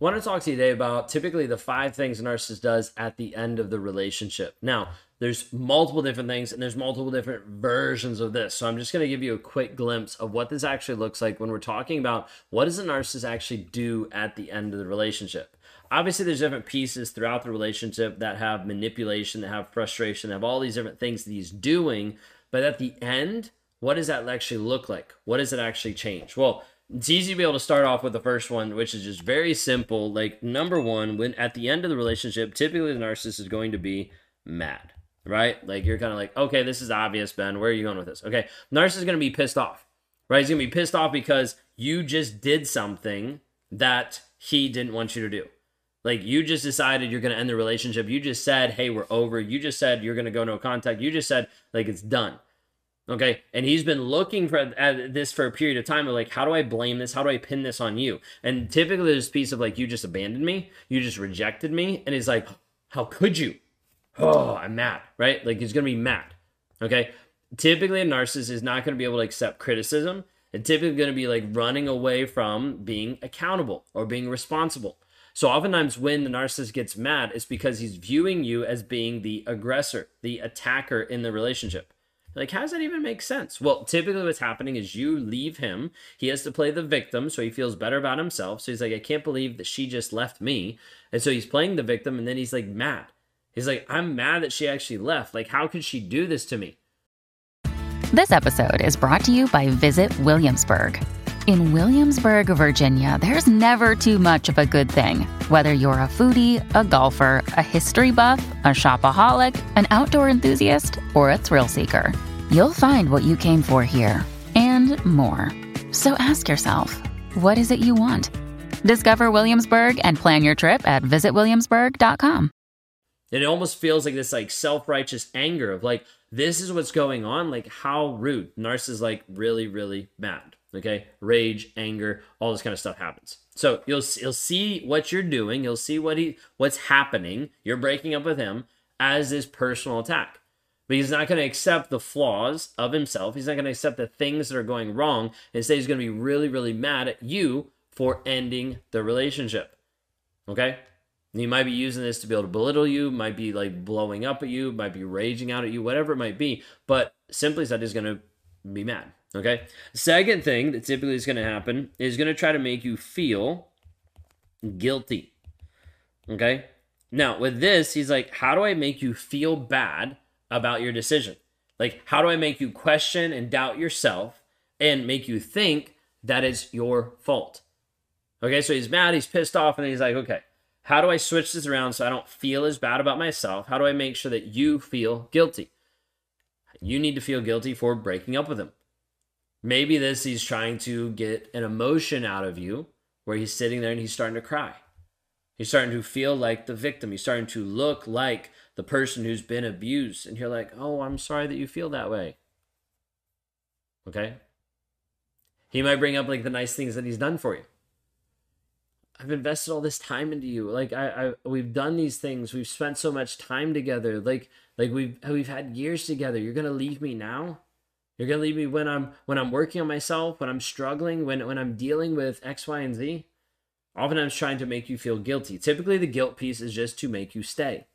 want to talk to you today about typically the five things a narcissist does at the end of the relationship. Now, there's multiple different things and there's multiple different versions of this. So I'm just going to give you a quick glimpse of what this actually looks like when we're talking about what does a narcissist actually do at the end of the relationship. Obviously, there's different pieces throughout the relationship that have manipulation, that have frustration, that have all these different things that he's doing. But at the end, what does that actually look like? What does it actually change? Well, it's easy to be able to start off with the first one, which is just very simple. Like number one, when at the end of the relationship, typically the narcissist is going to be mad, right? Like you're kind of like, okay, this is obvious, Ben. Where are you going with this? Okay, narcissist is going to be pissed off, right? He's going to be pissed off because you just did something that he didn't want you to do. Like you just decided you're going to end the relationship. You just said, "Hey, we're over." You just said you're going to go no contact. You just said like it's done. Okay. And he's been looking for at this for a period of time of like, how do I blame this? How do I pin this on you? And typically a piece of like, you just abandoned me. You just rejected me. And he's like, how could you? Oh, I'm mad. Right. Like he's to be mad. Okay. Typically a narcissist is not to be able to accept criticism and typically to be like running away from being accountable or being responsible. So oftentimes when the narcissist gets mad, it's because he's viewing you as being the aggressor, the attacker in the relationship. Like, how does that even make sense? Well, typically what's happening is you leave him. He has to play the victim, so he feels better about himself. So he's like, I can't believe that she just left me. And so he's playing the victim, and then he's like mad. He's like, I'm mad that she actually left. Like, how could she do this to me? This episode is brought to you by Visit Williamsburg. In Williamsburg, Virginia, there's never too much of a good thing. Whether you're a foodie, a golfer, a history buff, a shopaholic, an outdoor enthusiast, or a thrill seeker, you'll find what you came for here and more. So ask yourself, what is it you want? Discover Williamsburg and plan your trip at visitwilliamsburg.com. It almost feels like this like self-righteous anger of like, this is what's going on. Like how rude. Narciss is like really, really mad. Okay, rage, anger, all this kind of stuff happens. So you'll you'll see what you're doing. You'll see what he what's happening. You're breaking up with him as this personal attack. But he's not going to accept the flaws of himself. He's not going to accept the things that are going wrong. Instead, he's going to be really, really mad at you for ending the relationship. Okay? He might be using this to be able to belittle you, might be like blowing up at you, might be raging out at you, whatever it might be. But simply said, he's going to be mad. Okay. Second thing that typically is going to happen is going to try to make you feel guilty. Okay. Now, with this, he's like, how do I make you feel bad about your decision? Like, how do I make you question and doubt yourself and make you think that it's your fault? Okay. So he's mad, he's pissed off, and he's like, okay, how do I switch this around so I don't feel as bad about myself? How do I make sure that you feel guilty? You need to feel guilty for breaking up with him. Maybe this he's trying to get an emotion out of you where he's sitting there and he's starting to cry. He's starting to feel like the victim. He's starting to look like the person who's been abused. And you're like, oh, I'm sorry that you feel that way. Okay? He might bring up like the nice things that he's done for you. I've invested all this time into you. Like I, I we've done these things. We've spent so much time together. Like like we've we've had years together. You're gonna leave me now? You're gonna leave me when I'm when I'm working on myself, when I'm struggling, when when I'm dealing with X, Y, and Z. Oftentimes trying to make you feel guilty. Typically the guilt piece is just to make you stay.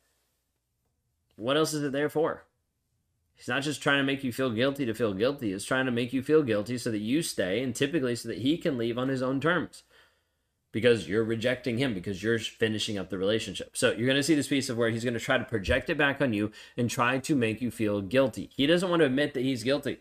What else is it there for? He's not just trying to make you feel guilty to feel guilty. He's trying to make you feel guilty so that you stay and typically so that he can leave on his own terms because you're rejecting him because you're finishing up the relationship. So you're going to see this piece of where he's going to try to project it back on you and try to make you feel guilty. He doesn't want to admit that he's guilty.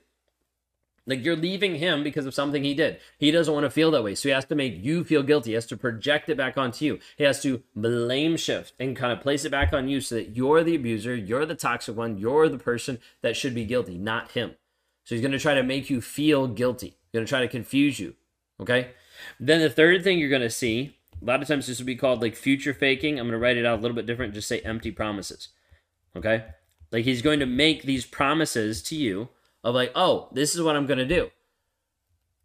Like you're leaving him because of something he did. He doesn't want to feel that way. So he has to make you feel guilty. He has to project it back onto you. He has to blame shift and kind of place it back on you so that you're the abuser, you're the toxic one, you're the person that should be guilty, not him. So he's going to try to make you feel guilty. He's going to try to confuse you. Okay? Then the third thing you're going to see, a lot of times this would be called like future faking. I'm going to write it out a little bit different, just say empty promises. Okay? Like he's going to make these promises to you of like, oh, this is what I'm going to do.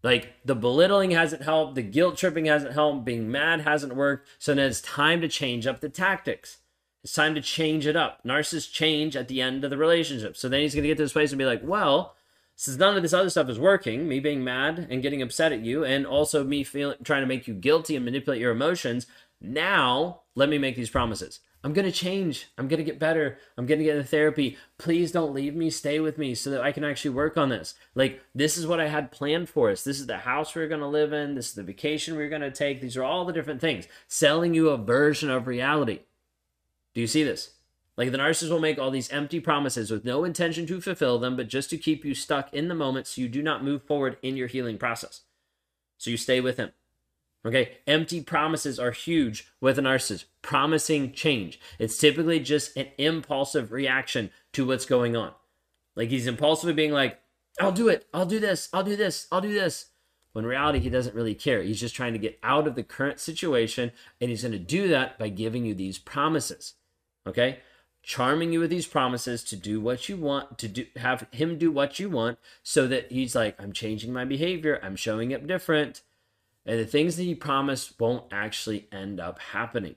Like the belittling hasn't helped, the guilt tripping hasn't helped, being mad hasn't worked. So then it's time to change up the tactics. It's time to change it up. Narcissists change at the end of the relationship. So then he's going to get to this place and be like, well, since none of this other stuff is working, me being mad and getting upset at you, and also me feeling trying to make you guilty and manipulate your emotions, Now, let me make these promises. I'm going to change. I'm going to get better. I'm going to get into therapy. Please don't leave me. Stay with me so that I can actually work on this. Like, this is what I had planned for us. This is the house we are going to live in. This is the vacation we are going to take. These are all the different things. Selling you a version of reality. Do you see this? Like, the narcissist will make all these empty promises with no intention to fulfill them, but just to keep you stuck in the moment so you do not move forward in your healing process. So you stay with him. Okay, empty promises are huge with a narcissist. Promising change. It's typically just an impulsive reaction to what's going on. Like he's impulsively being like, I'll do it, I'll do this, I'll do this, I'll do this. When reality, he doesn't really care. He's just trying to get out of the current situation, and he's going to do that by giving you these promises. Okay? Charming you with these promises to do what you want, to do have him do what you want, so that he's like, I'm changing my behavior, I'm showing up different and the things that you promise won't actually end up happening.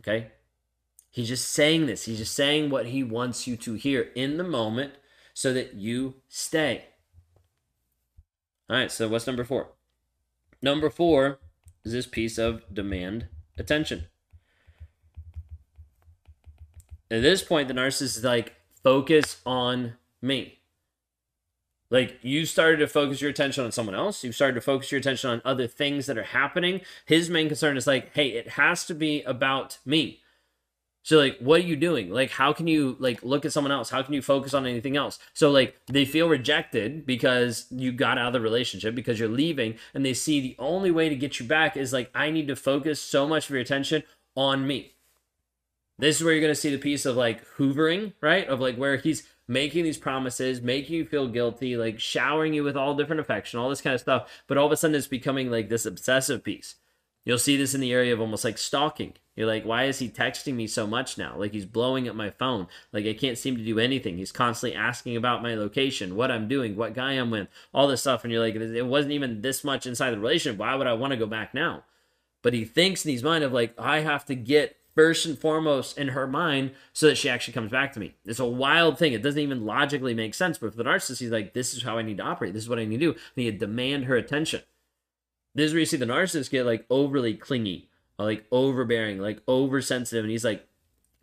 Okay? He's just saying this. He's just saying what he wants you to hear in the moment so that you stay. All right, so what's number four? Number four is this piece of demand attention. At this point, the narcissist is like, focus on me. Like you started to focus your attention on someone else. You've started to focus your attention on other things that are happening. His main concern is like, hey, it has to be about me. So like, what are you doing? Like, how can you like look at someone else? How can you focus on anything else? So like, they feel rejected because you got out of the relationship because you're leaving, and they see the only way to get you back is like, I need to focus so much of your attention on me. This is where you're gonna see the piece of like hoovering, right? Of like where he's making these promises, making you feel guilty, like showering you with all different affection, all this kind of stuff. But all of a sudden, it's becoming like this obsessive piece. You'll see this in the area of almost like stalking. You're like, why is he texting me so much now? Like he's blowing up my phone. Like I can't seem to do anything. He's constantly asking about my location, what I'm doing, what guy I'm with, all this stuff. And you're like, it wasn't even this much inside the relationship. Why would I want to go back now? But he thinks in his mind of like, I have to get first and foremost in her mind so that she actually comes back to me. It's a wild thing. It doesn't even logically make sense. But for the narcissist, he's like, this is how I need to operate. This is what I need to do. I need to demand her attention. This is where you see the narcissist get like overly clingy, like overbearing, like oversensitive. And he's like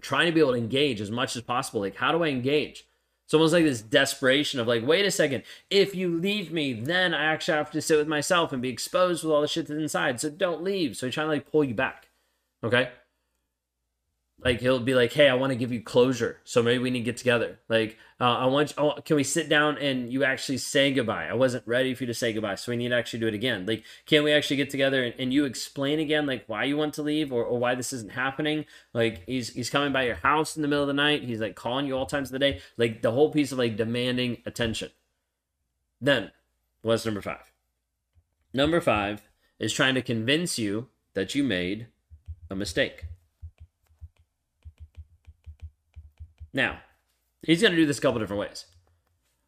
trying to be able to engage as much as possible. Like, how do I engage? It's almost like this desperation of like, wait a second, if you leave me, then I actually have to sit with myself and be exposed with all the shit that's inside. So don't leave. So he's trying to like pull you back. Okay like he'll be like hey i want to give you closure so maybe we need to get together. Like uh, i want you, oh, can we sit down and you actually say goodbye? I wasn't ready for you to say goodbye so we need to actually do it again. Like can we actually get together and, and you explain again like why you want to leave or, or why this isn't happening? Like he's he's coming by your house in the middle of the night he's like calling you all times of the day like the whole piece of like demanding attention. Then what's number five? Number five is trying to convince you that you made a mistake Now, he's going to do this a couple different ways.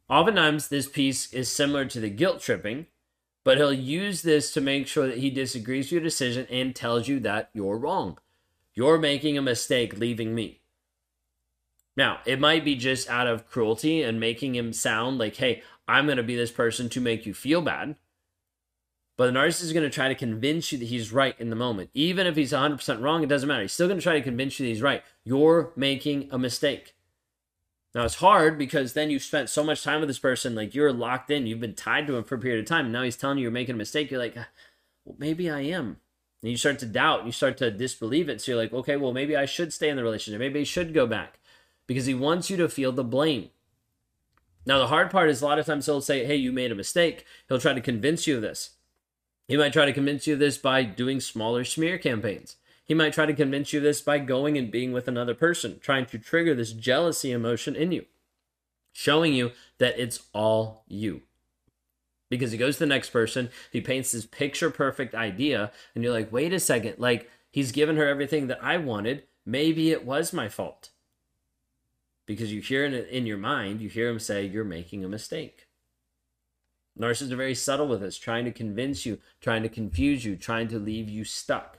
Oftentimes, this piece is similar to the guilt tripping, but he'll use this to make sure that he disagrees with your decision and tells you that you're wrong. You're making a mistake leaving me. Now, it might be just out of cruelty and making him sound like, hey, I'm going to be this person to make you feel bad. But the narcissist is going to try to convince you that he's right in the moment. Even if he's 100% wrong, it doesn't matter. He's still going to try to convince you that he's right. You're making a mistake. Now it's hard because then you've spent so much time with this person, like you're locked in, you've been tied to him for a period of time. And now he's telling you you're making a mistake. You're like, ah, well, maybe I am. And you start to doubt, you start to disbelieve it. So you're like, okay, well, maybe I should stay in the relationship. Maybe I should go back because he wants you to feel the blame. Now, the hard part is a lot of times he'll say, hey, you made a mistake. He'll try to convince you of this. He might try to convince you of this by doing smaller smear campaigns. He might try to convince you this by going and being with another person, trying to trigger this jealousy emotion in you, showing you that it's all you. Because he goes to the next person, he paints this picture perfect idea, and you're like, wait a second, like, He's given her everything that I wanted. Maybe it was my fault. Because you hear in, in your mind, you hear him say, You're making a mistake. Narcissists are very subtle with this, trying to convince you, trying to confuse you, trying to leave you stuck.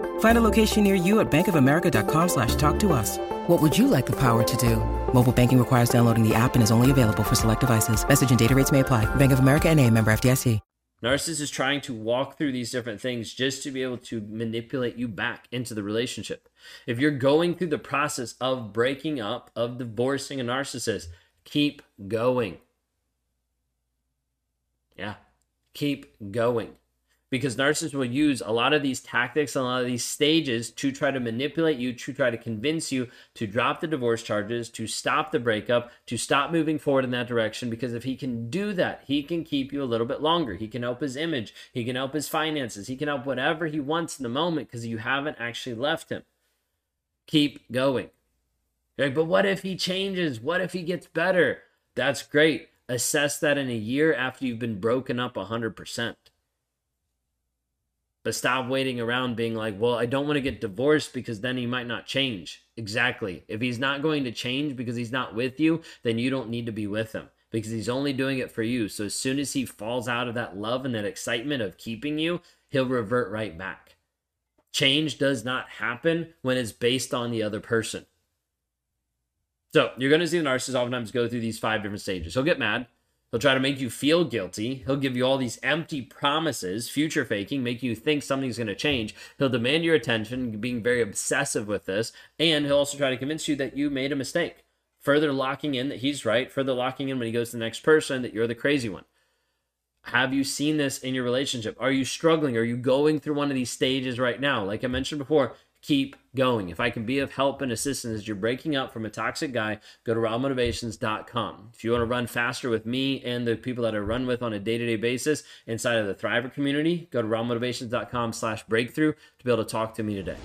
Find a location near you at bankofamerica.com slash talk to us. What would you like the power to do? Mobile banking requires downloading the app and is only available for select devices. Message and data rates may apply. Bank of America and a member FDIC. Narcissist is trying to walk through these different things just to be able to manipulate you back into the relationship. If you're going through the process of breaking up, of divorcing a narcissist, keep going. Yeah, keep going because narcissists will use a lot of these tactics and a lot of these stages to try to manipulate you, to try to convince you to drop the divorce charges, to stop the breakup, to stop moving forward in that direction. Because if he can do that, he can keep you a little bit longer. He can help his image, he can help his finances, he can help whatever he wants in the moment because you haven't actually left him. Keep going. But what if he changes? What if he gets better? That's great. Assess that in a year after you've been broken up 100%. But stop waiting around being like, well, I don't want to get divorced because then he might not change. Exactly. If he's not going to change because he's not with you, then you don't need to be with him because he's only doing it for you. So as soon as he falls out of that love and that excitement of keeping you, he'll revert right back. Change does not happen when it's based on the other person. So you're going to see the narcissist oftentimes go through these five different stages. He'll get mad. He'll try to make you feel guilty. He'll give you all these empty promises, future faking, make you think something's going to change. He'll demand your attention, being very obsessive with this. And he'll also try to convince you that you made a mistake, further locking in that he's right, further locking in when he goes to the next person that you're the crazy one. Have you seen this in your relationship? Are you struggling? Are you going through one of these stages right now? Like I mentioned before, keep going. If I can be of help and assistance as you're breaking up from a toxic guy, go to rawmotivations.com. If you want to run faster with me and the people that I run with on a day-to-day basis inside of the Thriver community, go to rawmotivations.com slash breakthrough to be able to talk to me today.